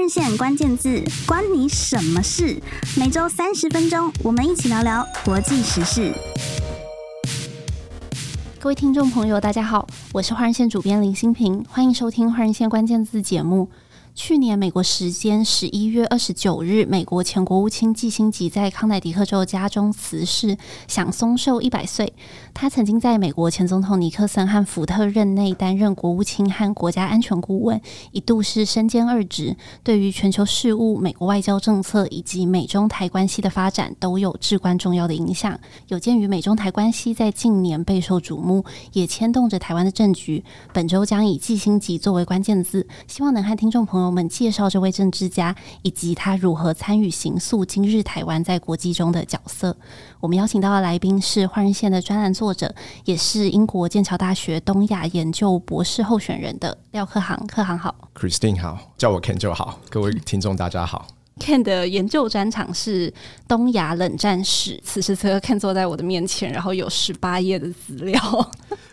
人线关键字，关你什么事？每周三十分钟，我们一起聊聊国际时事。各位听众朋友，大家好，我是华人线主编林新平，欢迎收听华人线关键字节目。去年美国时间十一月二十九日，美国前国务卿季辛吉在康乃狄克州家中辞世，享松寿一百岁。他曾经在美国前总统尼克森和福特任内担任国务卿和国家安全顾问，一度是身兼二职，对于全球事务、美国外交政策以及美中台关系的发展都有至关重要的影响。有鉴于美中台关系在近年备受瞩目，也牵动着台湾的政局，本周将以季辛吉作为关键字，希望能和听众朋友。我们介绍这位政治家以及他如何参与行诉今日台湾在国际中的角色。我们邀请到的来宾是华人线的专栏作者，也是英国剑桥大学东亚研究博士候选人的廖克航。克航好，Christine 好，叫我 Ken 就好。各位听众大家好。Ken 的研究专场是东亚冷战史。此时此刻，Ken 坐在我的面前，然后有十八页的资料。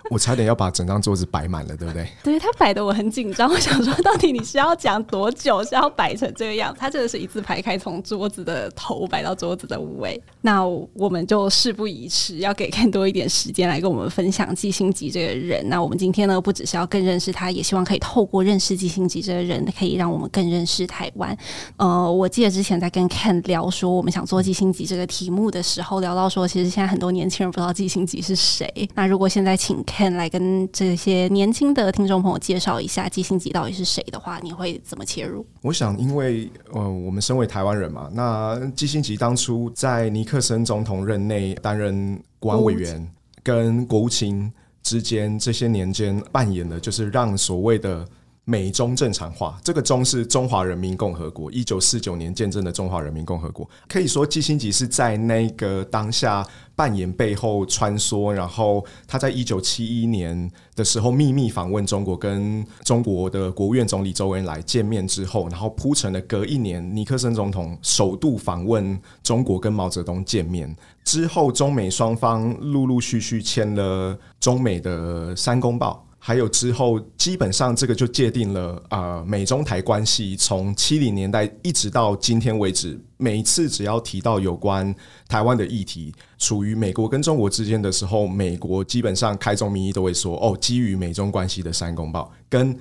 我差点要把整张桌子摆满了，对不对？对，他摆得我很紧张，我想说，到底你是要讲多久，是要摆成这个样？他真的是一字排开，从桌子的头摆到桌子的尾。那我们就事不宜迟，要给更多一点时间来跟我们分享季星吉这个人。那我们今天呢，不只是要更认识他，也希望可以透过认识季星吉这个人，可以让我们更认识台湾。呃，我记得之前在跟 Ken 聊说我们想做季星吉这个题目的时候，聊到说，其实现在很多年轻人不知道季星吉是谁。那如果现在请来跟这些年轻的听众朋友介绍一下基辛吉到底是谁的话，你会怎么切入？我想，因为呃，我们身为台湾人嘛，那基辛吉当初在尼克森总统任内担任国安委员跟国务卿之间，这些年间扮演的就是让所谓的。美中正常化，这个“中”是中华人民共和国，一九四九年建政的中华人民共和国。可以说，基辛格是在那个当下扮演背后穿梭，然后他在一九七一年的时候秘密访问中国，跟中国的国务院总理周恩来见面之后，然后铺成了隔一年尼克森总统首度访问中国，跟毛泽东见面之后，中美双方陆陆续续签了中美的三公报。还有之后，基本上这个就界定了啊、呃，美中台关系从七零年代一直到今天为止，每一次只要提到有关台湾的议题，处于美国跟中国之间的时候，美国基本上开宗明义都会说，哦，基于美中关系的三公报，跟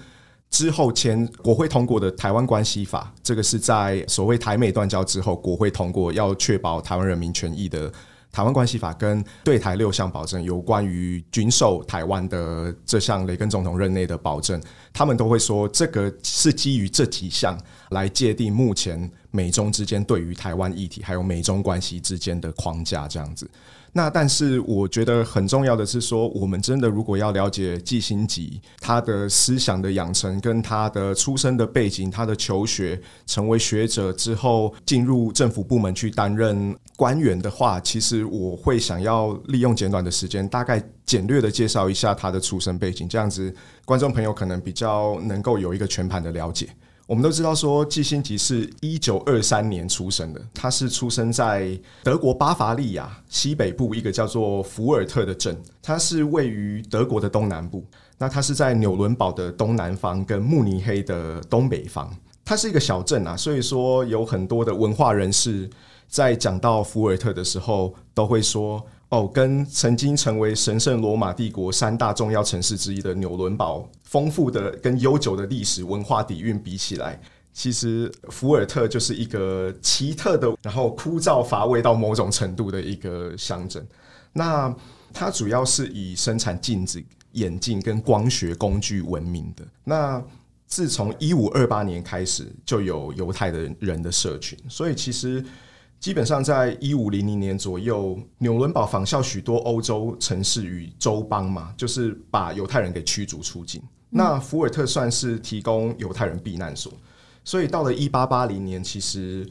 之后签国会通过的台湾关系法，这个是在所谓台美断交之后，国会通过要确保台湾人民权益的。台湾关系法跟对台六项保证，有关于军售台湾的这项雷根总统任内的保证，他们都会说这个是基于这几项来界定目前美中之间对于台湾议题还有美中关系之间的框架这样子。那但是我觉得很重要的是说，我们真的如果要了解季新吉他的思想的养成，跟他的出生的背景，他的求学，成为学者之后进入政府部门去担任官员的话，其实我会想要利用简短的时间，大概简略的介绍一下他的出生背景，这样子观众朋友可能比较能够有一个全盘的了解。我们都知道说，季辛吉是一九二三年出生的。他是出生在德国巴伐利亚西北部一个叫做福尔特的镇，它是位于德国的东南部。那它是在纽伦堡的东南方，跟慕尼黑的东北方。它是一个小镇啊，所以说有很多的文化人士在讲到福尔特的时候，都会说。哦，跟曾经成为神圣罗马帝国三大重要城市之一的纽伦堡，丰富的跟悠久的历史文化底蕴比起来，其实福尔特就是一个奇特的，然后枯燥乏味到某种程度的一个乡镇。那它主要是以生产镜子、眼镜跟光学工具闻名的。那自从一五二八年开始，就有犹太的人的社群，所以其实。基本上在一五零零年左右，纽伦堡仿效许多欧洲城市与州邦嘛，就是把犹太人给驱逐出境。那福尔特算是提供犹太人避难所，所以到了一八八零年，其实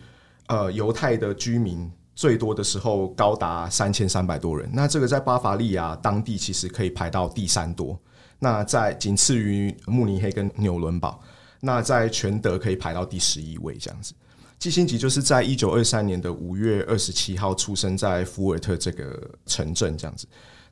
呃犹太的居民最多的时候高达三千三百多人。那这个在巴伐利亚当地其实可以排到第三多，那在仅次于慕尼黑跟纽伦堡，那在全德可以排到第十一位这样子。基辛吉就是在一九二三年的五月二十七号出生在福尔特这个城镇，这样子。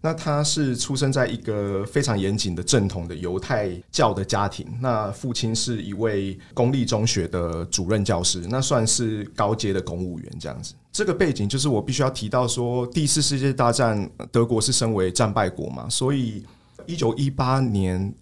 那他是出生在一个非常严谨的正统的犹太教的家庭。那父亲是一位公立中学的主任教师，那算是高阶的公务员这样子。这个背景就是我必须要提到说，第四世界大战德国是身为战败国嘛，所以一九一八年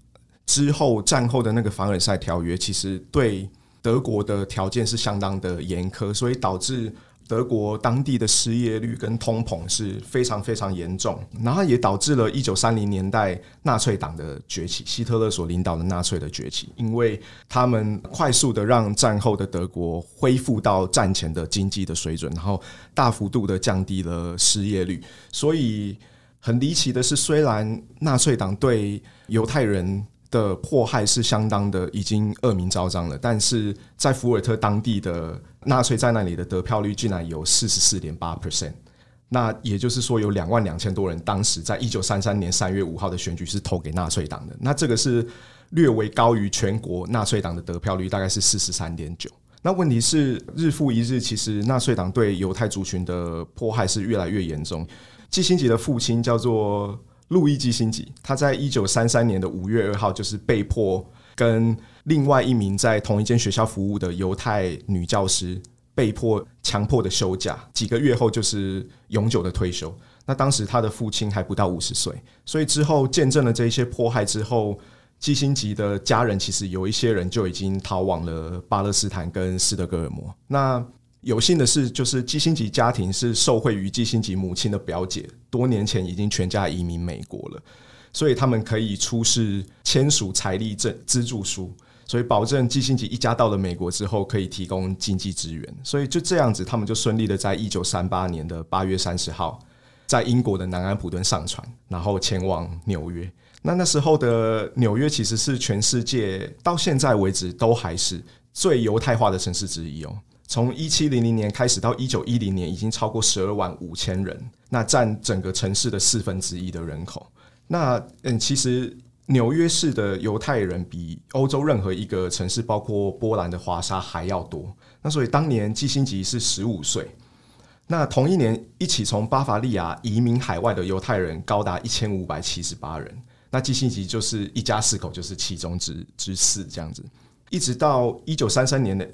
之后战后的那个凡尔赛条约，其实对德国的条件是相当的严苛，所以导致。德国当地的失业率跟通膨是非常非常严重，然后也导致了一九三零年代纳粹党的崛起，希特勒所领导的纳粹的崛起，因为他们快速的让战后的德国恢复到战前的经济的水准，然后大幅度的降低了失业率。所以很离奇的是，虽然纳粹党对犹太人的迫害是相当的，已经恶名昭彰了。但是在福尔特当地的纳粹在那里的得票率竟然有四十四点八 percent，那也就是说有两万两千多人当时在一九三三年三月五号的选举是投给纳粹党的。那这个是略微高于全国纳粹党的得票率，大概是四十三点九。那问题是日复一日，其实纳粹党对犹太族群的迫害是越来越严重。季辛吉的父亲叫做。路易基辛吉，他在一九三三年的五月二号，就是被迫跟另外一名在同一间学校服务的犹太女教师被迫强迫的休假，几个月后就是永久的退休。那当时他的父亲还不到五十岁，所以之后见证了这一些迫害之后，基辛吉的家人其实有一些人就已经逃往了巴勒斯坦跟斯德哥尔摩。那有幸的是，就是基辛吉家庭是受惠于基辛吉母亲的表姐，多年前已经全家移民美国了，所以他们可以出示签署财力证资助书，所以保证基辛吉一家到了美国之后可以提供经济支援，所以就这样子，他们就顺利的在一九三八年的八月三十号，在英国的南安普敦上船，然后前往纽约。那那时候的纽约其实是全世界到现在为止都还是最犹太化的城市之一哦。从一七零零年开始到一九一零年，已经超过十二万五千人，那占整个城市的四分之一的人口。那嗯，其实纽约市的犹太人比欧洲任何一个城市，包括波兰的华沙还要多。那所以当年基辛吉是十五岁，那同一年一起从巴伐利亚移民海外的犹太人高达一千五百七十八人，那基辛吉就是一家四口，就是其中之之四这样子，一直到一九三三年的。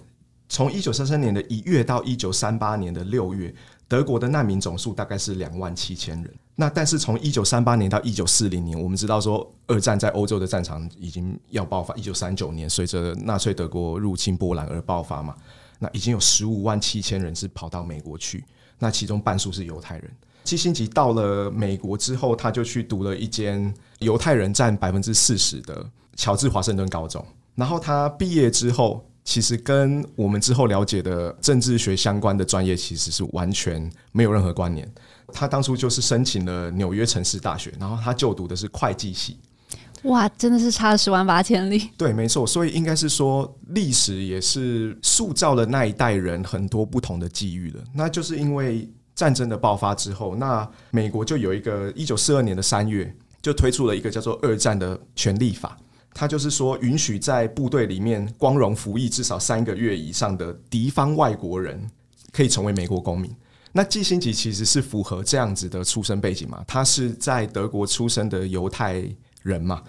从一九三三年的一月到一九三八年的六月，德国的难民总数大概是两万七千人。那但是从一九三八年到一九四零年，我们知道说二战在欧洲的战场已经要爆发。一九三九年，随着纳粹德国入侵波兰而爆发嘛，那已经有十五万七千人是跑到美国去，那其中半数是犹太人。季辛吉到了美国之后，他就去读了一间犹太人占百分之四十的乔治华盛顿高中。然后他毕业之后。其实跟我们之后了解的政治学相关的专业其实是完全没有任何关联。他当初就是申请了纽约城市大学，然后他就读的是会计系。哇，真的是差了十万八千里。对，没错。所以应该是说，历史也是塑造了那一代人很多不同的际遇的。那就是因为战争的爆发之后，那美国就有一个一九四二年的三月就推出了一个叫做二战的权利法。他就是说，允许在部队里面光荣服役至少三个月以上的敌方外国人可以成为美国公民。那季辛吉其实是符合这样子的出生背景嘛？他是在德国出生的犹太人嘛？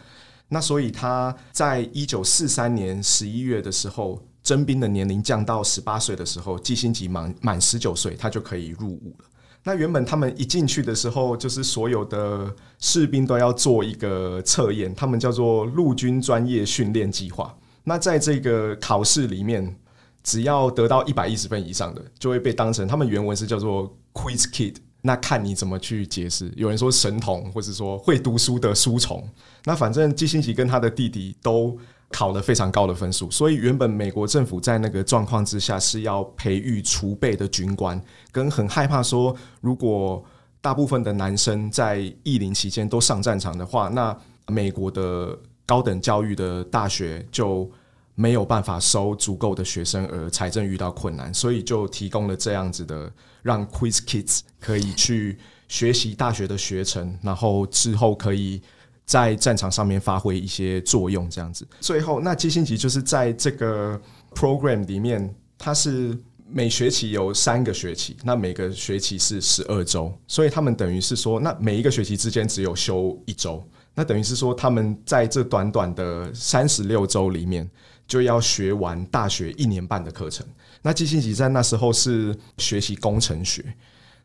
那所以他在一九四三年十一月的时候，征兵的年龄降到十八岁的时候，季辛吉满满十九岁，他就可以入伍了。那原本他们一进去的时候，就是所有的士兵都要做一个测验，他们叫做陆军专业训练计划。那在这个考试里面，只要得到一百一十分以上的，就会被当成他们原文是叫做 Quiz Kid。那看你怎么去解释。有人说神童，或者说会读书的书虫。那反正季辛吉跟他的弟弟都。考了非常高的分数，所以原本美国政府在那个状况之下是要培育储备的军官，跟很害怕说，如果大部分的男生在役龄期间都上战场的话，那美国的高等教育的大学就没有办法收足够的学生，而财政遇到困难，所以就提供了这样子的，让 Quiz Kids 可以去学习大学的学程，然后之后可以。在战场上面发挥一些作用，这样子。最后，那基辛吉就是在这个 program 里面，它是每学期有三个学期，那每个学期是十二周，所以他们等于是说，那每一个学期之间只有休一周，那等于是说，他们在这短短的三十六周里面就要学完大学一年半的课程。那基辛吉在那时候是学习工程学。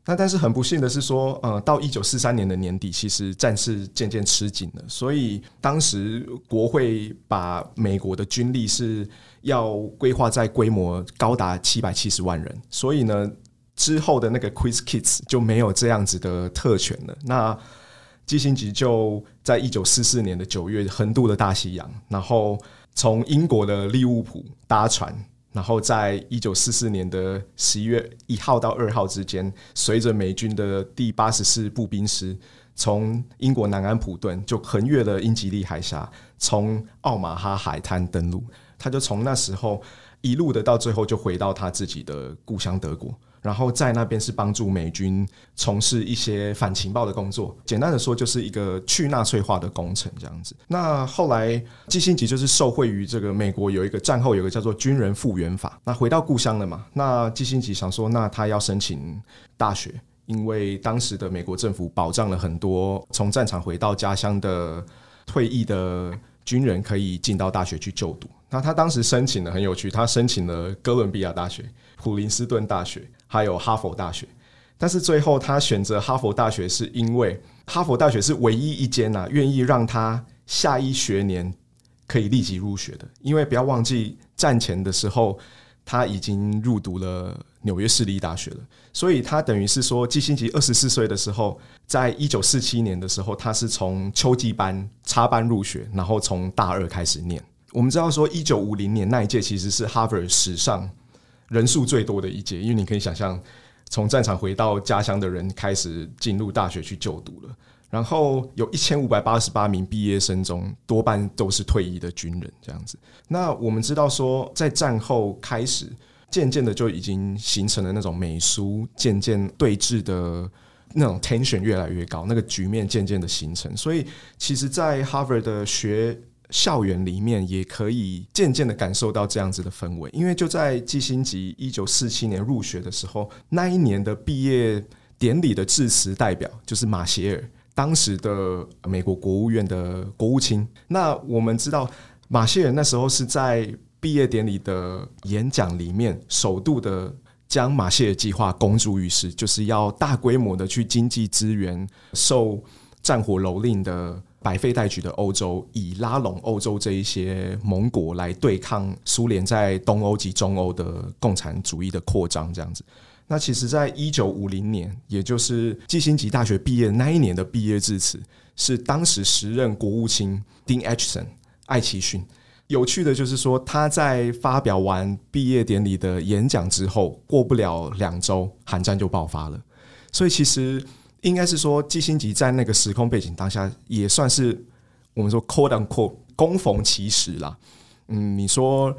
那但是很不幸的是说，呃，到一九四三年的年底，其实战事渐渐吃紧了，所以当时国会把美国的军力是要规划在规模高达七百七十万人，所以呢，之后的那个 Quiz Kids 就没有这样子的特权了。那基辛吉就在一九四四年的九月横渡了大西洋，然后从英国的利物浦搭船。然后在一九四四年的十一月一号到二号之间，随着美军的第八十四步兵师从英国南安普顿就横越了英吉利海峡，从奥马哈海滩登陆。他就从那时候一路的到最后就回到他自己的故乡德国。然后在那边是帮助美军从事一些反情报的工作，简单的说就是一个去纳粹化的工程这样子。那后来季辛吉就是受惠于这个美国有一个战后有个叫做军人复员法，那回到故乡了嘛。那季辛吉想说，那他要申请大学，因为当时的美国政府保障了很多从战场回到家乡的退役的军人可以进到大学去就读。那他当时申请的很有趣，他申请了哥伦比亚大学、普林斯顿大学。还有哈佛大学，但是最后他选择哈佛大学，是因为哈佛大学是唯一一间呐愿意让他下一学年可以立即入学的。因为不要忘记战前的时候他已经入读了纽约市立大学了，所以他等于是说，季辛吉二十四岁的时候，在一九四七年的时候，他是从秋季班插班入学，然后从大二开始念。我们知道说，一九五零年那一届其实是哈佛史上。人数最多的一届，因为你可以想象，从战场回到家乡的人开始进入大学去就读了，然后有一千五百八十八名毕业生中，多半都是退役的军人这样子。那我们知道说，在战后开始，渐渐的就已经形成了那种美苏渐渐对峙的那种 tension 越来越高，那个局面渐渐的形成。所以，其实，在 Harvard 的学校园里面也可以渐渐的感受到这样子的氛围，因为就在季辛吉一九四七年入学的时候，那一年的毕业典礼的致辞代表就是马歇尔，当时的美国国务院的国务卿。那我们知道，马歇尔那时候是在毕业典礼的演讲里面，首度的将马歇尔计划公诸于世，就是要大规模的去经济支援受战火蹂躏的。百废待举的欧洲，以拉拢欧洲这一些盟国来对抗苏联在东欧及中欧的共产主义的扩张，这样子。那其实，在一九五零年，也就是季辛吉大学毕业那一年的毕业致辞，是当时时任国务卿丁艾奇森艾奇逊。有趣的就是说，他在发表完毕业典礼的演讲之后，过不了两周，韩战就爆发了。所以其实。应该是说，季辛吉在那个时空背景当下，也算是我们说 “quote unquote” 恭逢其时啦。嗯，你说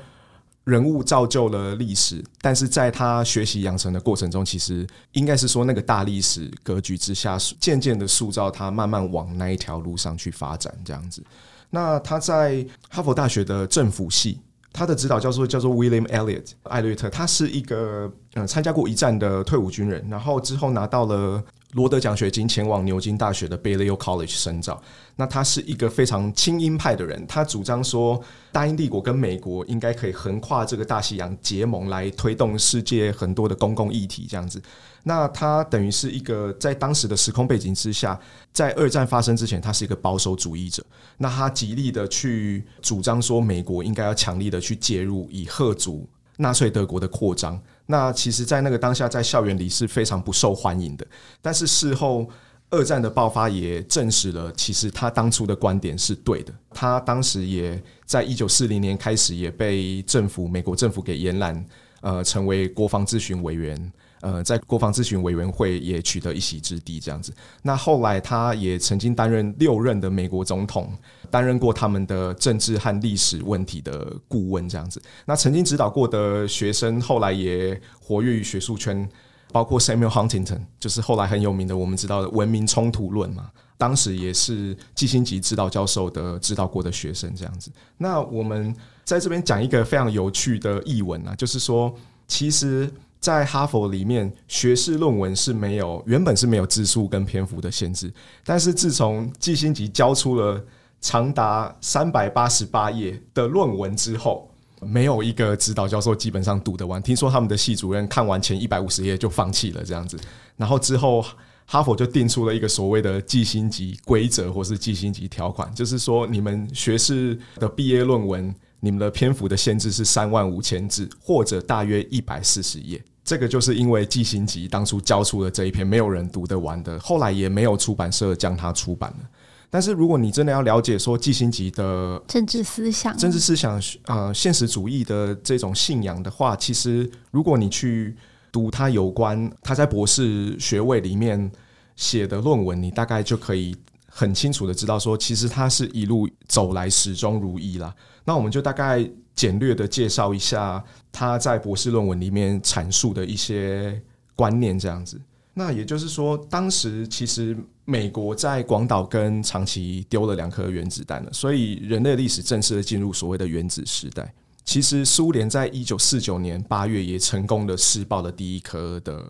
人物造就了历史，但是在他学习养成的过程中，其实应该是说那个大历史格局之下，渐渐的塑造他，慢慢往那一条路上去发展这样子。那他在哈佛大学的政府系，他的指导教授叫做 William Elliot 艾略特，他是一个嗯参加过一战的退伍军人，然后之后拿到了。罗德奖学金前往牛津大学的 Balliol College 深造。那他是一个非常亲英派的人，他主张说，大英帝国跟美国应该可以横跨这个大西洋结盟，来推动世界很多的公共议题。这样子，那他等于是一个在当时的时空背景之下，在二战发生之前，他是一个保守主义者。那他极力的去主张说，美国应该要强力的去介入，以吓阻纳粹德国的扩张。那其实，在那个当下，在校园里是非常不受欢迎的。但是事后，二战的爆发也证实了，其实他当初的观点是对的。他当时也在一九四零年开始，也被政府美国政府给延揽，呃，成为国防咨询委员。呃，在国防咨询委员会也取得一席之地，这样子。那后来他也曾经担任六任的美国总统，担任过他们的政治和历史问题的顾问，这样子。那曾经指导过的学生，后来也活跃于学术圈，包括 Samuel Huntington，就是后来很有名的，我们知道的文明冲突论嘛。当时也是季辛吉指导教授的指导过的学生，这样子。那我们在这边讲一个非常有趣的译文啊，就是说，其实。在哈佛里面，学士论文是没有原本是没有字数跟篇幅的限制，但是自从季辛吉交出了长达三百八十八页的论文之后，没有一个指导教授基本上读得完。听说他们的系主任看完前一百五十页就放弃了这样子，然后之后哈佛就定出了一个所谓的季辛吉规则或是季辛吉条款，就是说你们学士的毕业论文，你们的篇幅的限制是三万五千字或者大约一百四十页。这个就是因为季辛吉当初交出了这一篇没有人读得完的，后来也没有出版社将它出版了。但是如果你真的要了解说季辛级的政治思想、政治思想呃现实主义的这种信仰的话，其实如果你去读他有关他在博士学位里面写的论文，你大概就可以很清楚的知道说，其实他是一路走来始终如一啦。那我们就大概。简略的介绍一下他在博士论文里面阐述的一些观念，这样子。那也就是说，当时其实美国在广岛跟长崎丢了两颗原子弹了，所以人类历史正式的进入所谓的原子时代。其实苏联在一九四九年八月也成功的试爆了第一颗的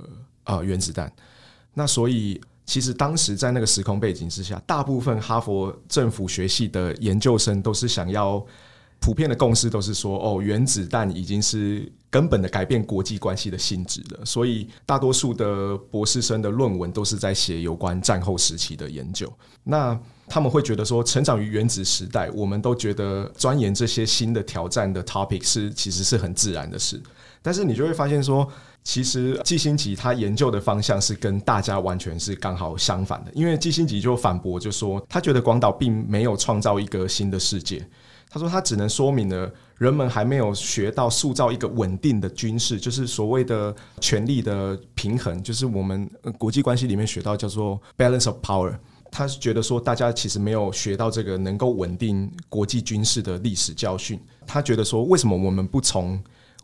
呃原子弹。那所以其实当时在那个时空背景之下，大部分哈佛政府学系的研究生都是想要。普遍的共识都是说，哦，原子弹已经是根本的改变国际关系的性质了。所以，大多数的博士生的论文都是在写有关战后时期的研究。那他们会觉得说，成长于原子时代，我们都觉得钻研这些新的挑战的 topic 是其实是很自然的事。但是，你就会发现说，其实季辛吉他研究的方向是跟大家完全是刚好相反的。因为季辛吉就反驳，就说他觉得广岛并没有创造一个新的世界。他说：“他只能说明了人们还没有学到塑造一个稳定的军事，就是所谓的权力的平衡，就是我们国际关系里面学到叫做 balance of power。他是觉得说，大家其实没有学到这个能够稳定国际军事的历史教训。他觉得说，为什么我们不从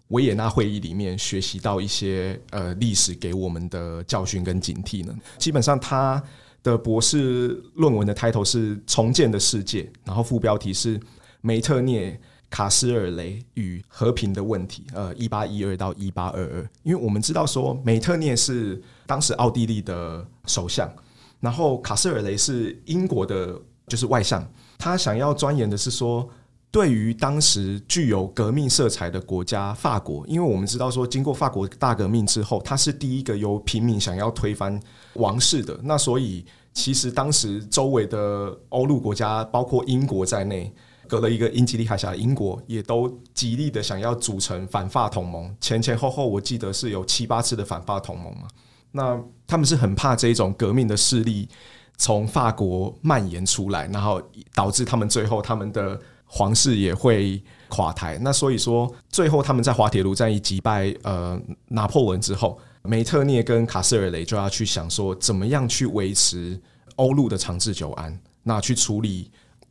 维也纳会议里面学习到一些呃历史给我们的教训跟警惕呢？基本上，他的博士论文的 title 是《重建的世界》，然后副标题是。”梅特涅、卡斯尔雷与和平的问题，呃，一八一二到一八二二。因为我们知道说，梅特涅是当时奥地利的首相，然后卡斯尔雷是英国的，就是外相。他想要钻研的是说，对于当时具有革命色彩的国家法国，因为我们知道说，经过法国大革命之后，他是第一个由平民想要推翻王室的。那所以，其实当时周围的欧陆国家，包括英国在内。隔了一个英吉利海峡，英国也都极力的想要组成反法同盟，前前后后我记得是有七八次的反法同盟嘛。那他们是很怕这一种革命的势力从法国蔓延出来，然后导致他们最后他们的皇室也会垮台。那所以说，最后他们在滑铁卢战役击败呃拿破仑之后，梅特涅跟卡斯尔雷就要去想说，怎么样去维持欧陆的长治久安，那去处理。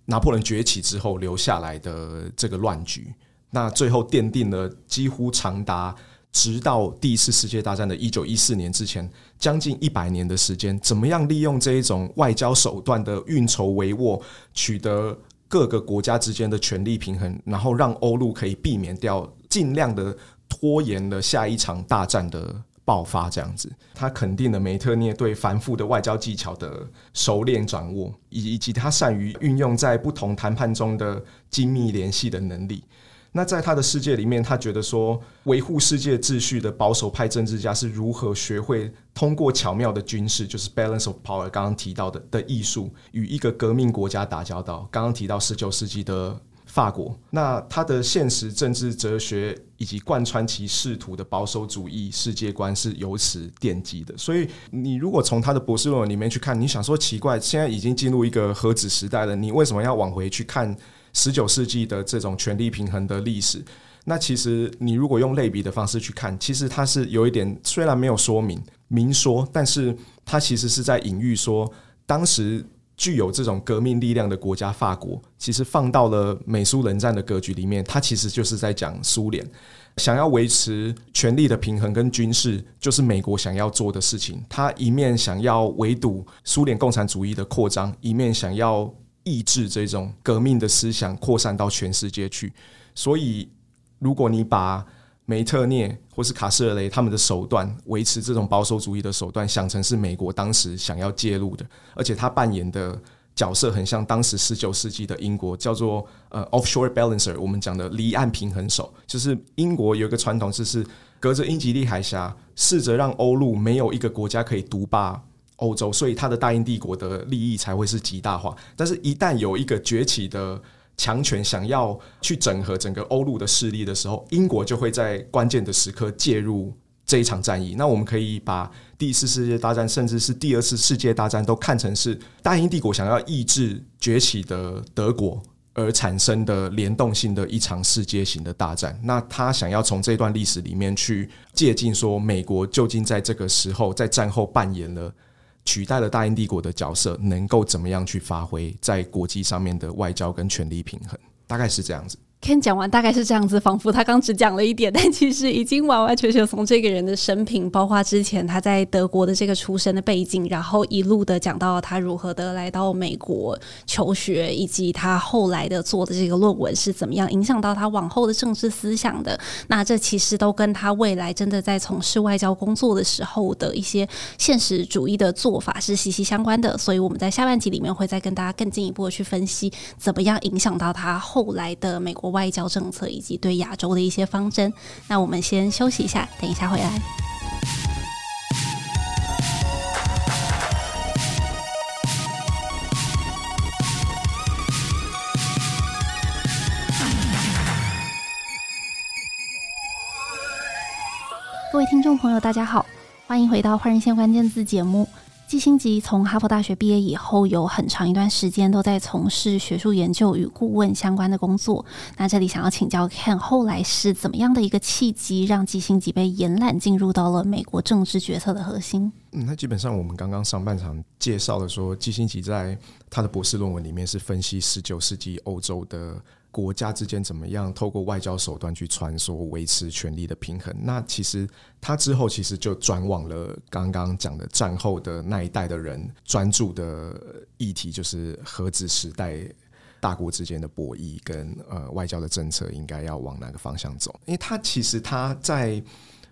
拿破仑崛起之后留下来的这个乱局，那最后奠定了几乎长达直到第一次世界大战的一九一四年之前将近一百年的时间，怎么样利用这一种外交手段的运筹帷幄，取得各个国家之间的权力平衡，然后让欧陆可以避免掉尽量的拖延了下一场大战的。爆发这样子，他肯定了梅特涅对繁复的外交技巧的熟练掌握，以以及他善于运用在不同谈判中的精密联系的能力。那在他的世界里面，他觉得说，维护世界秩序的保守派政治家是如何学会通过巧妙的军事，就是 balance of power，刚刚提到的的艺术，与一个革命国家打交道。刚刚提到十九世纪的。法国，那他的现实政治哲学以及贯穿其仕途的保守主义世界观是由此奠基的。所以，你如果从他的博士论文里面去看，你想说奇怪，现在已经进入一个核子时代了，你为什么要往回去看十九世纪的这种权力平衡的历史？那其实，你如果用类比的方式去看，其实它是有一点，虽然没有说明明说，但是它其实是在隐喻说当时。具有这种革命力量的国家，法国其实放到了美苏冷战的格局里面，它其实就是在讲苏联想要维持权力的平衡跟军事，就是美国想要做的事情。它一面想要围堵苏联共产主义的扩张，一面想要抑制这种革命的思想扩散到全世界去。所以，如果你把梅特涅或是卡斯尔雷他们的手段，维持这种保守主义的手段，想成是美国当时想要介入的，而且他扮演的角色很像当时十九世纪的英国，叫做呃 offshore balancer，我们讲的离岸平衡手，就是英国有一个传统，就是隔着英吉利海峡，试着让欧陆没有一个国家可以独霸欧洲，所以他的大英帝国的利益才会是极大化。但是，一旦有一个崛起的强权想要去整合整个欧陆的势力的时候，英国就会在关键的时刻介入这一场战役。那我们可以把第一次世界大战，甚至是第二次世界大战，都看成是大英帝国想要抑制崛起的德国而产生的联动性的一场世界型的大战。那他想要从这段历史里面去借鉴，说美国究竟在这个时候在战后扮演了。取代了大英帝国的角色，能够怎么样去发挥在国际上面的外交跟权力平衡？大概是这样子。Ken 讲完大概是这样子，仿佛他刚只讲了一点，但其实已经完完全全从这个人的生平，包括之前他在德国的这个出身的背景，然后一路的讲到他如何的来到美国求学，以及他后来的做的这个论文是怎么样影响到他往后的政治思想的。那这其实都跟他未来真的在从事外交工作的时候的一些现实主义的做法是息息相关的。所以我们在下半集里面会再跟大家更进一步的去分析，怎么样影响到他后来的美国。外交政策以及对亚洲的一些方针，那我们先休息一下，等一下回来。各位听众朋友，大家好，欢迎回到《换人线关键字》节目。基辛吉从哈佛大学毕业以后，有很长一段时间都在从事学术研究与顾问相关的工作。那这里想要请教 Ken，后来是怎么样的一个契机，让基辛吉被延揽进入到了美国政治决策的核心？嗯，那基本上我们刚刚上半场介绍的说，基辛吉在他的博士论文里面是分析十九世纪欧洲的。国家之间怎么样透过外交手段去穿梭，维持权力的平衡？那其实他之后其实就转往了刚刚讲的战后的那一代的人专注的议题，就是核子时代大国之间的博弈跟呃外交的政策应该要往哪个方向走？因为他其实他在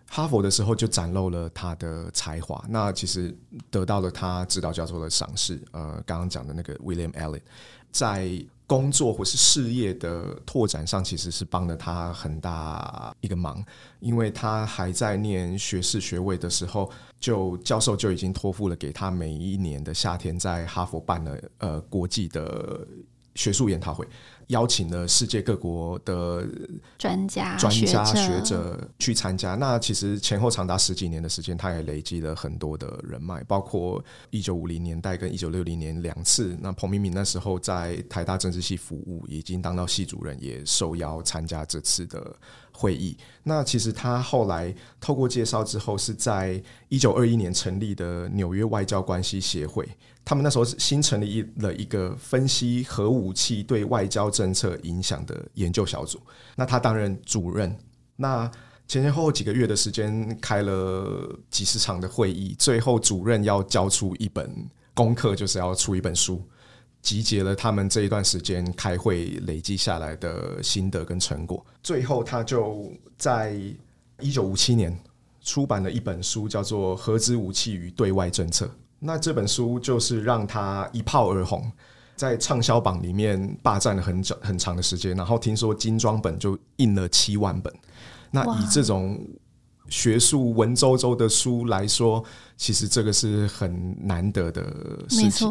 哈佛的时候就展露了他的才华，那其实得到了他指导教授的赏识。呃，刚刚讲的那个 William Elliott 在。工作或是事业的拓展上，其实是帮了他很大一个忙，因为他还在念学士学位的时候，就教授就已经托付了给他每一年的夏天在哈佛办了呃国际的学术研讨会。邀请了世界各国的专家、专家学者去参加。那其实前后长达十几年的时间，他也累积了很多的人脉，包括一九五零年代跟一九六零年两次。那彭明敏那时候在台大政治系服务，已经当到系主任，也受邀参加这次的会议。那其实他后来透过介绍之后，是在一九二一年成立的纽约外交关系协会。他们那时候新成立了一个分析核武器对外交政策影响的研究小组，那他担任主任。那前前后后几个月的时间，开了几十场的会议，最后主任要交出一本功课，就是要出一本书，集结了他们这一段时间开会累积下来的心得跟成果。最后，他就在一九五七年出版了一本书，叫做《核子武器与对外政策》。那这本书就是让他一炮而红，在畅销榜里面霸占了很久很长的时间，然后听说精装本就印了七万本。那以这种学术文绉绉的书来说，其实这个是很难得的事情。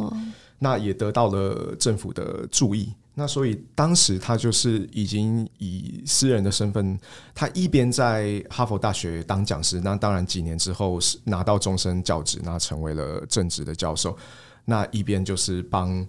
那也得到了政府的注意。那所以当时他就是已经以私人的身份，他一边在哈佛大学当讲师，那当然几年之后是拿到终身教职，那成为了正职的教授。那一边就是帮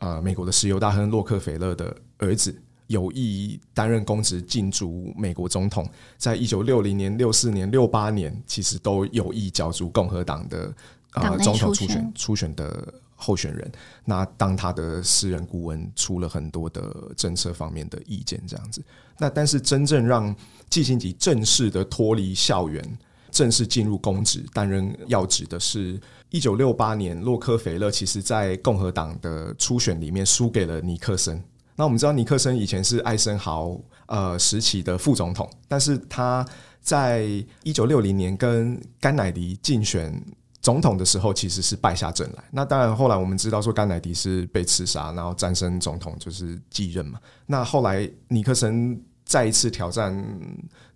呃美国的石油大亨洛克菲勒的儿子有意担任公职竞逐美国总统，在一九六零年、六四年、六八年，其实都有意角逐共和党的呃总统初选初选的。候选人，那当他的私人顾问，出了很多的政策方面的意见，这样子。那但是真正让季辛吉正式的脱离校园，正式进入公职，担任要职的是，一九六八年洛克菲勒，其实在共和党的初选里面输给了尼克森。那我们知道尼克森以前是艾森豪呃时期的副总统，但是他在一九六零年跟甘乃迪竞选总统的时候，其实是败下阵来。那当然后来我们知道说甘乃迪是被刺杀，然后战胜总统就是继任嘛。那后来尼克森再一次挑战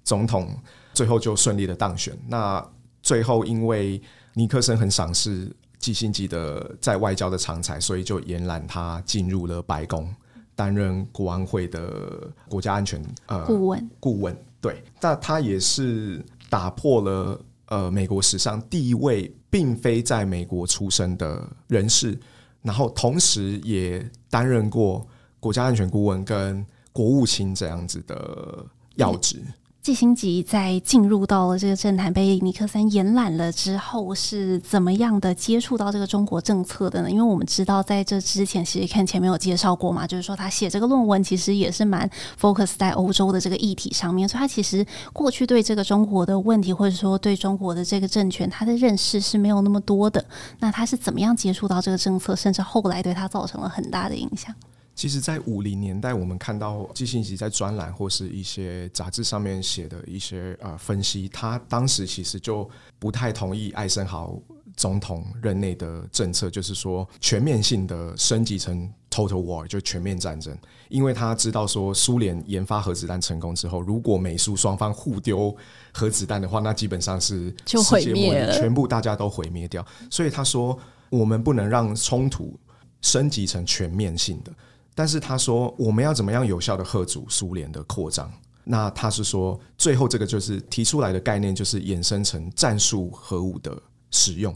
总统，最后就顺利的当选。那最后因为尼克森很赏识基辛基的在外交的长才，所以就延揽他进入了白宫。担任国安会的国家安全呃顾问顾问，对，那他也是打破了呃美国史上第一位并非在美国出生的人士，然后同时也担任过国家安全顾问跟国务卿这样子的要职。季星吉在进入到了这个政坛，被尼克森延揽了之后，是怎么样的接触到这个中国政策的呢？因为我们知道，在这之前，其实看前面有介绍过嘛，就是说他写这个论文，其实也是蛮 focus 在欧洲的这个议题上面，所以他其实过去对这个中国的问题，或者说对中国的这个政权，他的认识是没有那么多的。那他是怎么样接触到这个政策，甚至后来对他造成了很大的影响？其实，在五零年代，我们看到季辛吉在专栏或是一些杂志上面写的一些呃分析，他当时其实就不太同意艾森豪总统任内的政策，就是说全面性的升级成 total war，就全面战争。因为他知道说，苏联研发核子弹成功之后，如果美苏双方互丢核子弹的话，那基本上是就毁灭了，全部大家都毁灭掉。所以他说，我们不能让冲突升级成全面性的。但是他说，我们要怎么样有效的遏阻苏联的扩张？那他是说，最后这个就是提出来的概念，就是衍生成战术核武的使用，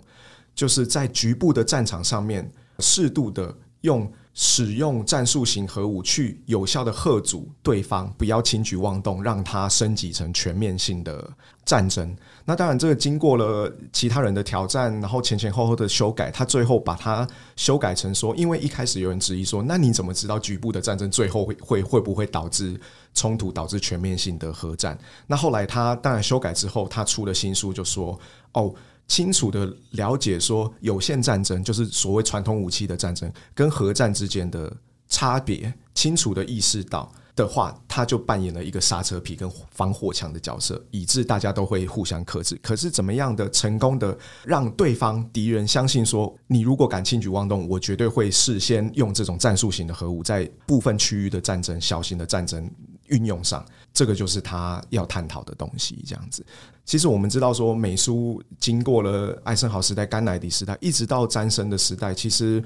就是在局部的战场上面适度的用。使用战术型核武去有效的吓阻对方，不要轻举妄动，让它升级成全面性的战争。那当然，这个经过了其他人的挑战，然后前前后后的修改，他最后把它修改成说，因为一开始有人质疑说，那你怎么知道局部的战争最后会会会不会导致冲突，导致全面性的核战？那后来他当然修改之后，他出了新书，就说哦。清楚的了解说，有限战争就是所谓传统武器的战争跟核战之间的差别，清楚的意识到的话，他就扮演了一个刹车皮跟防火墙的角色，以致大家都会互相克制。可是怎么样的成功的让对方敌人相信说，你如果敢轻举妄动，我绝对会事先用这种战术型的核武，在部分区域的战争、小型的战争。运用上，这个就是他要探讨的东西。这样子，其实我们知道说，美苏经过了艾森豪时代、甘乃迪时代，一直到詹森的时代，其实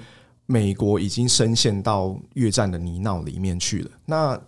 美国已经深陷到越战的泥淖里面去了。那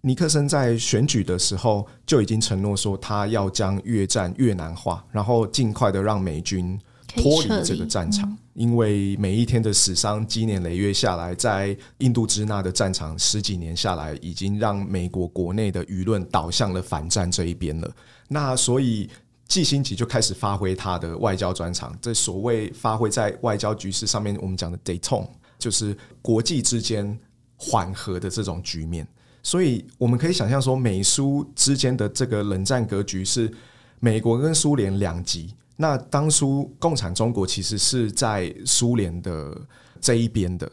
尼克森在选举的时候就已经承诺说，他要将越战越南化，然后尽快的让美军脱离这个战场。因为每一天的死伤积年累月下来，在印度支那的战场十几年下来，已经让美国国内的舆论导向了反战这一边了。那所以季辛吉就开始发挥他的外交专长，这所谓发挥在外交局势上面，我们讲的 détente，就是国际之间缓和的这种局面。所以我们可以想象说，美苏之间的这个冷战格局是美国跟苏联两极。那当初共产中国其实是在苏联的这一边的，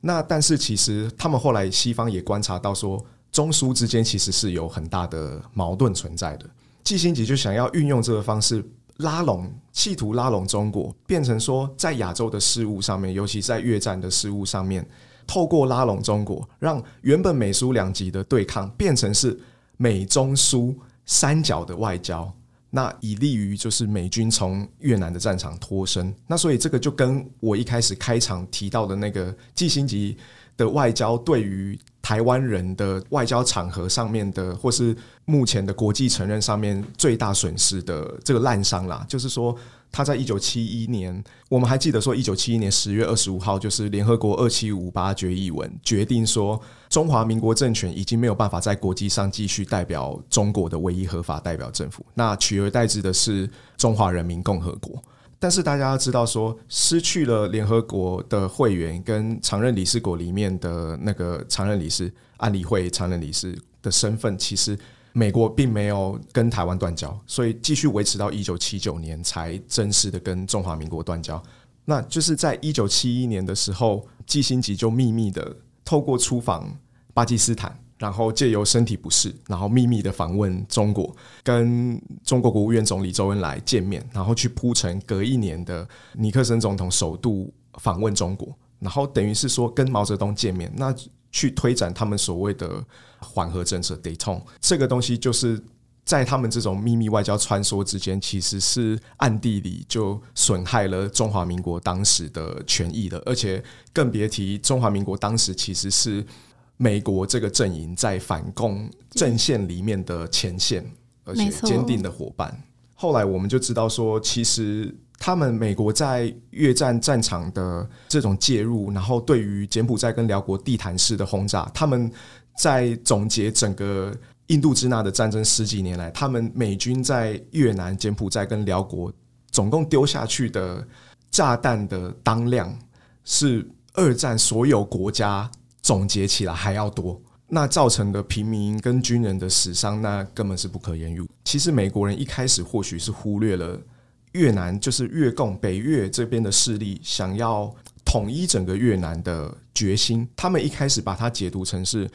那但是其实他们后来西方也观察到说，中苏之间其实是有很大的矛盾存在的。季辛吉就想要运用这个方式拉拢，企图拉拢中国，变成说在亚洲的事务上面，尤其在越战的事务上面，透过拉拢中国，让原本美苏两极的对抗变成是美中苏三角的外交。那以利于就是美军从越南的战场脱身。那所以这个就跟我一开始开场提到的那个季星级的外交，对于台湾人的外交场合上面的，或是目前的国际承认上面最大损失的这个烂伤啦，就是说。他在一九七一年，我们还记得说，一九七一年十月二十五号，就是联合国二七五八决议文决定说，中华民国政权已经没有办法在国际上继续代表中国的唯一合法代表政府，那取而代之的是中华人民共和国。但是大家知道说，失去了联合国的会员跟常任理事国里面的那个常任理事，安理会常任理事的身份，其实。美国并没有跟台湾断交，所以继续维持到一九七九年才正式的跟中华民国断交。那就是在一九七一年的时候，季辛吉就秘密的透过出访巴基斯坦，然后借由身体不适，然后秘密的访问中国，跟中国国务院总理周恩来见面，然后去铺成隔一年的尼克森总统首度访问中国，然后等于是说跟毛泽东见面，那去推展他们所谓的缓和政策，détente 这个东西就是。在他们这种秘密外交穿梭之间，其实是暗地里就损害了中华民国当时的权益的，而且更别提中华民国当时其实是美国这个阵营在反共阵线里面的前线，而且坚定的伙伴。后来我们就知道说，其实他们美国在越战战场的这种介入，然后对于柬埔寨跟寮国地毯式的轰炸，他们在总结整个。印度支那的战争十几年来，他们美军在越南、柬埔寨跟寮国总共丢下去的炸弹的当量，是二战所有国家总结起来还要多。那造成的平民跟军人的死伤，那根本是不可言喻。其实美国人一开始或许是忽略了越南，就是越共北越这边的势力想要统一整个越南的决心。他们一开始把它解读成是。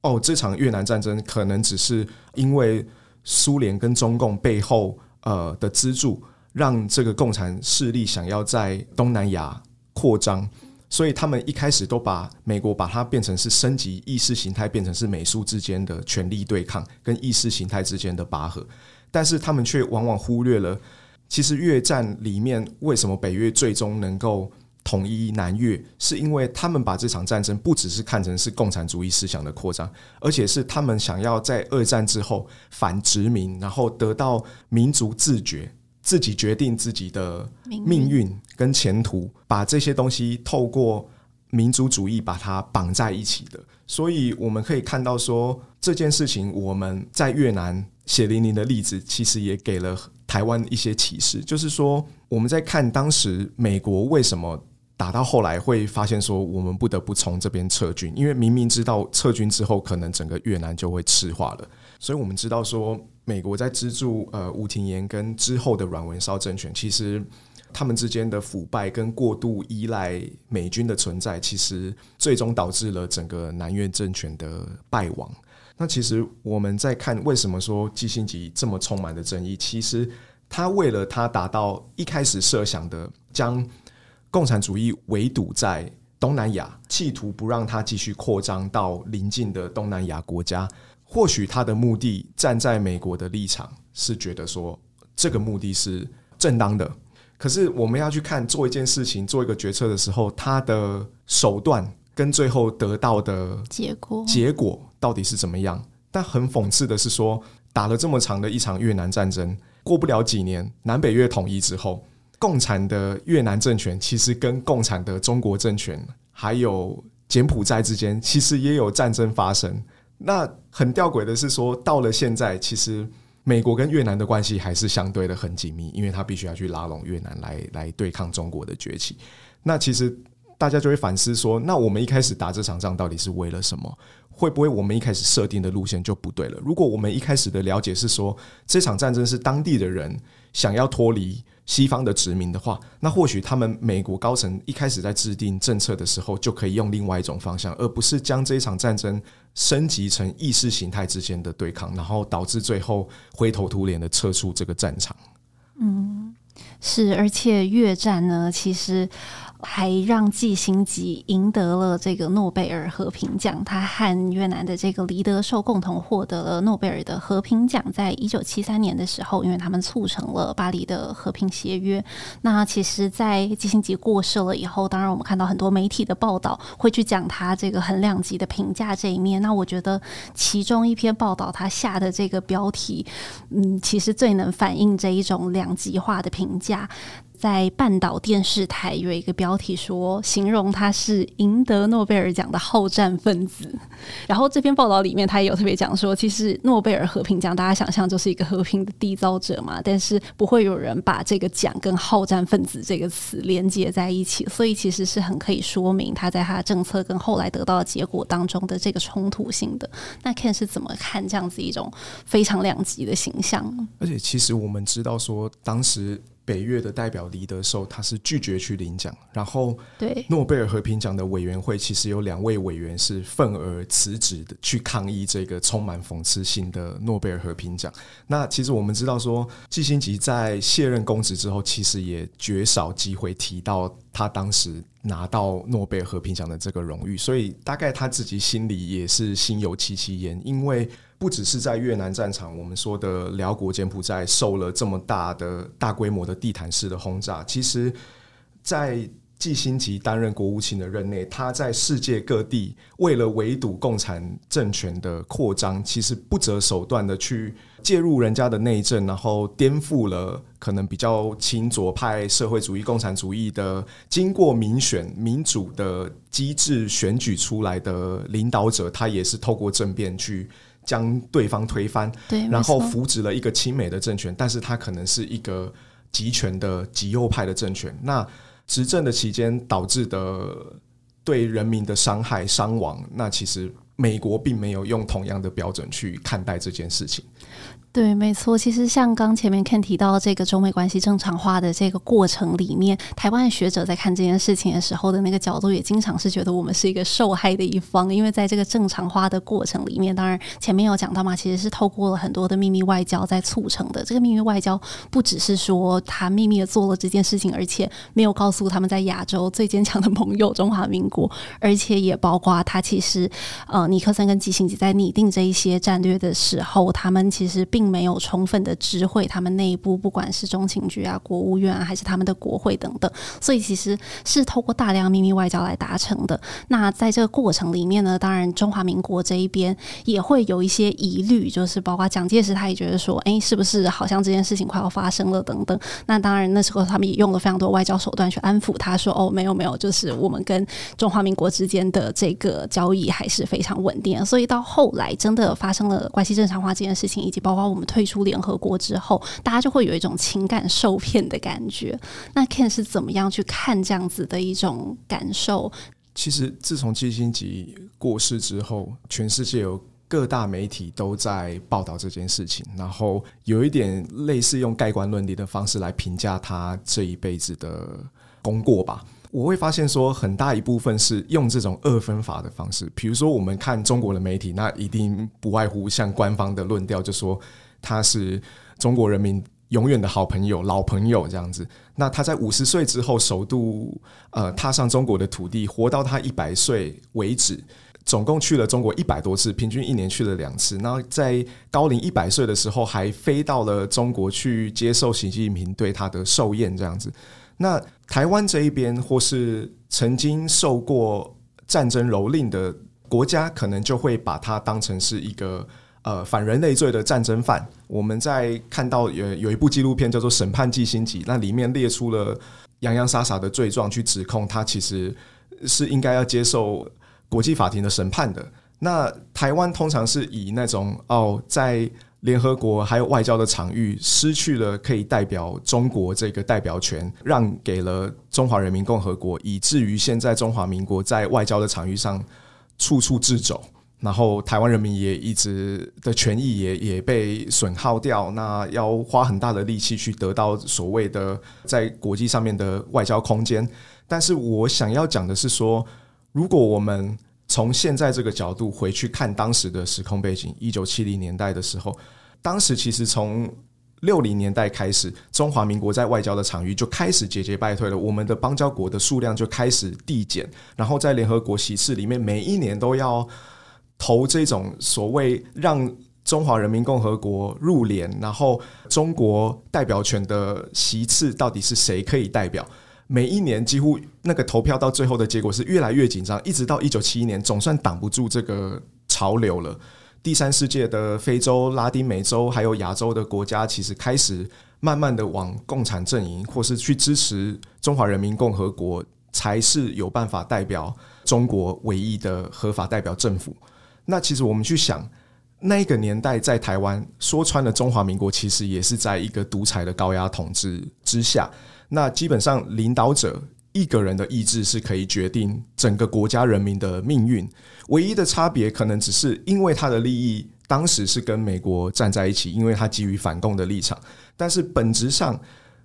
哦，这场越南战争可能只是因为苏联跟中共背后呃的资助，让这个共产势力想要在东南亚扩张，所以他们一开始都把美国把它变成是升级意识形态，变成是美苏之间的权力对抗跟意识形态之间的拔河，但是他们却往往忽略了，其实越战里面为什么北越最终能够。统一南越是因为他们把这场战争不只是看成是共产主义思想的扩张，而且是他们想要在二战之后反殖民，然后得到民族自觉，自己决定自己的命运跟前途，把这些东西透过民族主义把它绑在一起的。所以我们可以看到说，这件事情我们在越南血淋淋的例子，其实也给了台湾一些启示，就是说我们在看当时美国为什么。打到后来会发现说，我们不得不从这边撤军，因为明明知道撤军之后，可能整个越南就会赤化了。所以我们知道说，美国在资助呃吴廷琰跟之后的阮文绍政权，其实他们之间的腐败跟过度依赖美军的存在，其实最终导致了整个南越政权的败亡。那其实我们在看为什么说基辛吉这么充满的争议，其实他为了他达到一开始设想的将。共产主义围堵在东南亚，企图不让它继续扩张到邻近的东南亚国家。或许他的目的，站在美国的立场是觉得说这个目的是正当的。可是我们要去看做一件事情、做一个决策的时候，他的手段跟最后得到的结果结果到底是怎么样？但很讽刺的是说，打了这么长的一场越南战争，过不了几年，南北越统一之后。共产的越南政权其实跟共产的中国政权还有柬埔寨之间，其实也有战争发生。那很吊诡的是说，到了现在，其实美国跟越南的关系还是相对的很紧密，因为他必须要去拉拢越南来来对抗中国的崛起。那其实大家就会反思说，那我们一开始打这场仗到底是为了什么？会不会我们一开始设定的路线就不对了？如果我们一开始的了解是说，这场战争是当地的人想要脱离。西方的殖民的话，那或许他们美国高层一开始在制定政策的时候，就可以用另外一种方向，而不是将这场战争升级成意识形态之间的对抗，然后导致最后灰头土脸的撤出这个战场。嗯，是，而且越战呢，其实。还让季辛吉赢得了这个诺贝尔和平奖，他和越南的这个黎德寿共同获得了诺贝尔的和平奖。在一九七三年的时候，因为他们促成了巴黎的和平协约。那其实，在季辛吉过世了以后，当然我们看到很多媒体的报道会去讲他这个很两极的评价这一面。那我觉得其中一篇报道他下的这个标题，嗯，其实最能反映这一种两极化的评价。在半岛电视台有一个标题说，形容他是赢得诺贝尔奖的好战分子。然后这篇报道里面，他也有特别讲说，其实诺贝尔和平奖大家想象就是一个和平的缔造者嘛，但是不会有人把这个奖跟好战分子这个词连接在一起，所以其实是很可以说明他在他的政策跟后来得到的结果当中的这个冲突性的。那 Ken 是怎么看这样子一种非常两极的形象？而且其实我们知道说，当时。北越的代表黎德寿，他是拒绝去领奖。然后，对诺贝尔和平奖的委员会，其实有两位委员是愤而辞职的，去抗议这个充满讽刺性的诺贝尔和平奖。那其实我们知道说，季辛吉在卸任公职之后，其实也绝少机会提到他当时拿到诺贝尔和平奖的这个荣誉，所以大概他自己心里也是心有戚戚焉，因为。不只是在越南战场，我们说的辽国柬埔寨受了这么大的大规模的地毯式的轰炸。其实，在季新吉担任国务卿的任内，他在世界各地为了围堵共产政权的扩张，其实不择手段的去介入人家的内政，然后颠覆了可能比较亲左派社会主义共产主义的经过民选民主的机制选举出来的领导者，他也是透过政变去。将对方推翻，对，然后扶植了一个亲美的政权，但是他可能是一个集权的极右派的政权。那执政的期间导致的对人民的伤害伤亡，那其实美国并没有用同样的标准去看待这件事情。对，没错。其实像刚前面 Ken 提到这个中美关系正常化的这个过程里面，台湾学者在看这件事情的时候的那个角度，也经常是觉得我们是一个受害的一方。因为在这个正常化的过程里面，当然前面有讲到嘛，其实是透过了很多的秘密外交在促成的。这个秘密外交不只是说他秘密的做了这件事情，而且没有告诉他们在亚洲最坚强的盟友中华民国，而且也包括他其实呃尼克森跟基辛格在拟定这一些战略的时候，他们其实并没有充分的知会他们内部，不管是中情局啊、国务院啊，还是他们的国会等等，所以其实是透过大量秘密外交来达成的。那在这个过程里面呢，当然中华民国这一边也会有一些疑虑，就是包括蒋介石他也觉得说，哎、是不是好像这件事情快要发生了等等。那当然那时候他们也用了非常多外交手段去安抚他说，哦，没有没有，就是我们跟中华民国之间的这个交易还是非常稳定。所以到后来真的发生了关系正常化这件事情，以及包括我们退出联合国之后，大家就会有一种情感受骗的感觉。那 Ken 是怎么样去看这样子的一种感受？其实，自从基辛吉过世之后，全世界有各大媒体都在报道这件事情，然后有一点类似用盖棺论定的方式来评价他这一辈子的功过吧。我会发现说，很大一部分是用这种二分法的方式。比如说，我们看中国的媒体，那一定不外乎像官方的论调，就说。他是中国人民永远的好朋友、老朋友这样子。那他在五十岁之后首度呃踏上中国的土地，活到他一百岁为止，总共去了中国一百多次，平均一年去了两次。那在高龄一百岁的时候，还飞到了中国去接受习近平对他的寿宴这样子。那台湾这一边，或是曾经受过战争蹂躏的国家，可能就会把它当成是一个。呃，反人类罪的战争犯，我们在看到有有一部纪录片叫做《审判季辛吉》，那里面列出了洋洋洒洒的罪状，去指控他其实是应该要接受国际法庭的审判的。那台湾通常是以那种哦，在联合国还有外交的场域失去了可以代表中国这个代表权，让给了中华人民共和国，以至于现在中华民国在外交的场域上处处自走。然后台湾人民也一直的权益也也被损耗掉，那要花很大的力气去得到所谓的在国际上面的外交空间。但是我想要讲的是说，如果我们从现在这个角度回去看当时的时空背景，一九七零年代的时候，当时其实从六零年代开始，中华民国在外交的场域就开始节节败退了，我们的邦交国的数量就开始递减，然后在联合国席次里面，每一年都要。投这种所谓让中华人民共和国入联，然后中国代表权的席次到底是谁可以代表？每一年几乎那个投票到最后的结果是越来越紧张，一直到一九七一年，总算挡不住这个潮流了。第三世界的非洲、拉丁美洲还有亚洲的国家，其实开始慢慢的往共产阵营或是去支持中华人民共和国，才是有办法代表中国唯一的合法代表政府。那其实我们去想，那个年代在台湾说穿了，中华民国其实也是在一个独裁的高压统治之下。那基本上领导者一个人的意志是可以决定整个国家人民的命运，唯一的差别可能只是因为他的利益当时是跟美国站在一起，因为他基于反共的立场。但是本质上，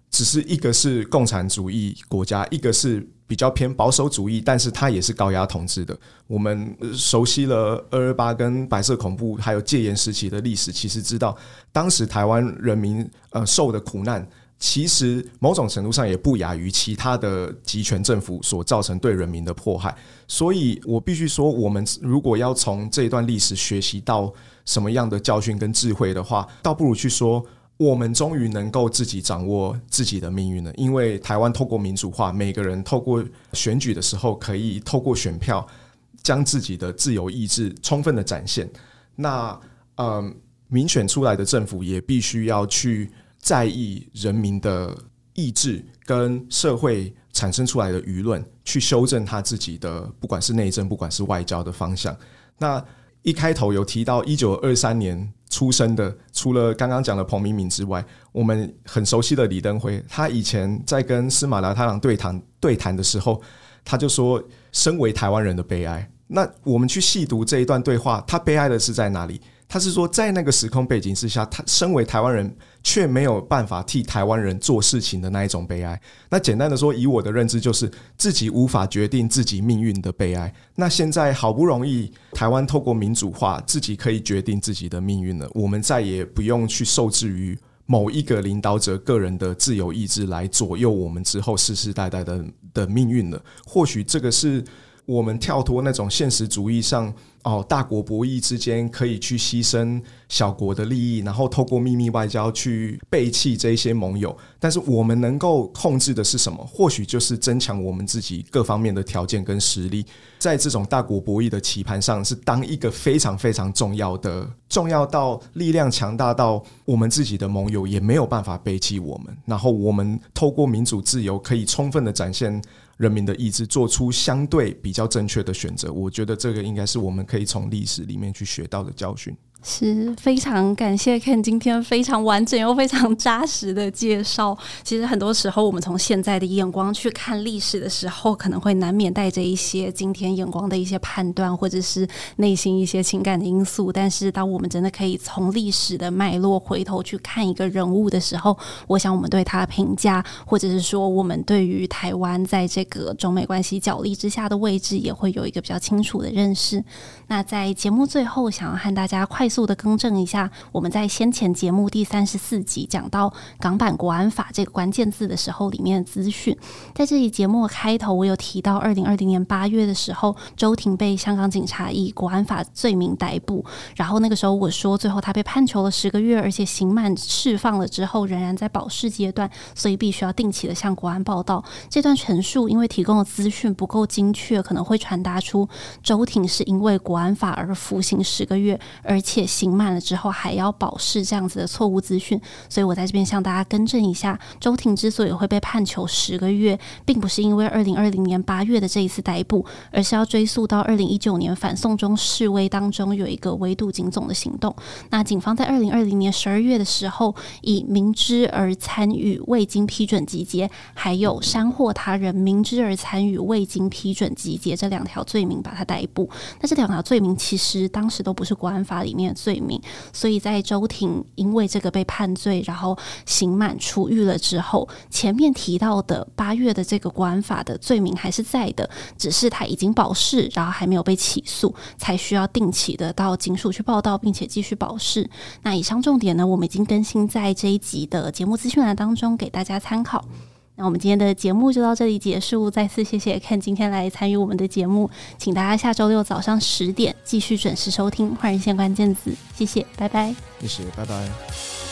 只是一个是共产主义国家，一个是比较偏保守主义，但是它也是高压统治的。我们熟悉了二二八跟白色恐怖，还有戒严时期的历史，其实知道当时台湾人民呃受的苦难。其实某种程度上也不亚于其他的集权政府所造成对人民的迫害，所以我必须说，我们如果要从这一段历史学习到什么样的教训跟智慧的话，倒不如去说，我们终于能够自己掌握自己的命运了。因为台湾透过民主化，每个人透过选举的时候，可以透过选票将自己的自由意志充分的展现。那嗯，民选出来的政府也必须要去。在意人民的意志跟社会产生出来的舆论，去修正他自己的，不管是内政，不管是外交的方向。那一开头有提到一九二三年出生的，除了刚刚讲的彭明敏之外，我们很熟悉的李登辉，他以前在跟司马辽太郎对谈对谈的时候，他就说：“身为台湾人的悲哀。”那我们去细读这一段对话，他悲哀的是在哪里？他是说，在那个时空背景之下，他身为台湾人却没有办法替台湾人做事情的那一种悲哀。那简单的说，以我的认知，就是自己无法决定自己命运的悲哀。那现在好不容易台湾透过民主化，自己可以决定自己的命运了，我们再也不用去受制于某一个领导者个人的自由意志来左右我们之后世世代代的的命运了。或许这个是。我们跳脱那种现实主义上哦，大国博弈之间可以去牺牲小国的利益，然后透过秘密外交去背弃这些盟友。但是我们能够控制的是什么？或许就是增强我们自己各方面的条件跟实力，在这种大国博弈的棋盘上，是当一个非常非常重要的，重要到力量强大到我们自己的盟友也没有办法背弃我们。然后我们透过民主自由，可以充分的展现。人民的意志做出相对比较正确的选择，我觉得这个应该是我们可以从历史里面去学到的教训。是非常感谢看今天非常完整又非常扎实的介绍。其实很多时候，我们从现在的眼光去看历史的时候，可能会难免带着一些今天眼光的一些判断，或者是内心一些情感的因素。但是，当我们真的可以从历史的脉络回头去看一个人物的时候，我想我们对他的评价，或者是说我们对于台湾在这个中美关系角力之下的位置，也会有一个比较清楚的认识。那在节目最后，想要和大家快速的更正一下，我们在先前节目第三十四集讲到港版国安法这个关键字的时候，里面的资讯，在这集节目开头，我有提到二零二零年八月的时候，周婷被香港警察以国安法罪名逮捕，然后那个时候我说，最后他被判囚了十个月，而且刑满释放了之后，仍然在保释阶段，所以必须要定期的向国安报道。这段陈述因为提供的资讯不够精确，可能会传达出周婷是因为国安法而服刑十个月，而且刑满了之后还要保释这样子的错误资讯，所以我在这边向大家更正一下：周庭之所以会被判囚十个月，并不是因为二零二零年八月的这一次逮捕，而是要追溯到二零一九年反送中示威当中有一个围堵警总的行动。那警方在二零二零年十二月的时候，以明知而参与未经批准集结，还有煽惑他人明知而参与未经批准集结这两条罪名把他逮捕。那这两条罪名其实当时都不是国安法里面罪名，所以在周庭因为这个被判罪，然后刑满出狱了之后，前面提到的八月的这个国安法的罪名还是在的，只是他已经保释，然后还没有被起诉，才需要定期的到警署去报道，并且继续保释。那以上重点呢，我们已经更新在这一集的节目资讯栏当中，给大家参考。那我们今天的节目就到这里结束，再次谢谢看今天来参与我们的节目，请大家下周六早上十点继续准时收听《换人线关键字》，谢谢，拜拜，谢谢，拜拜。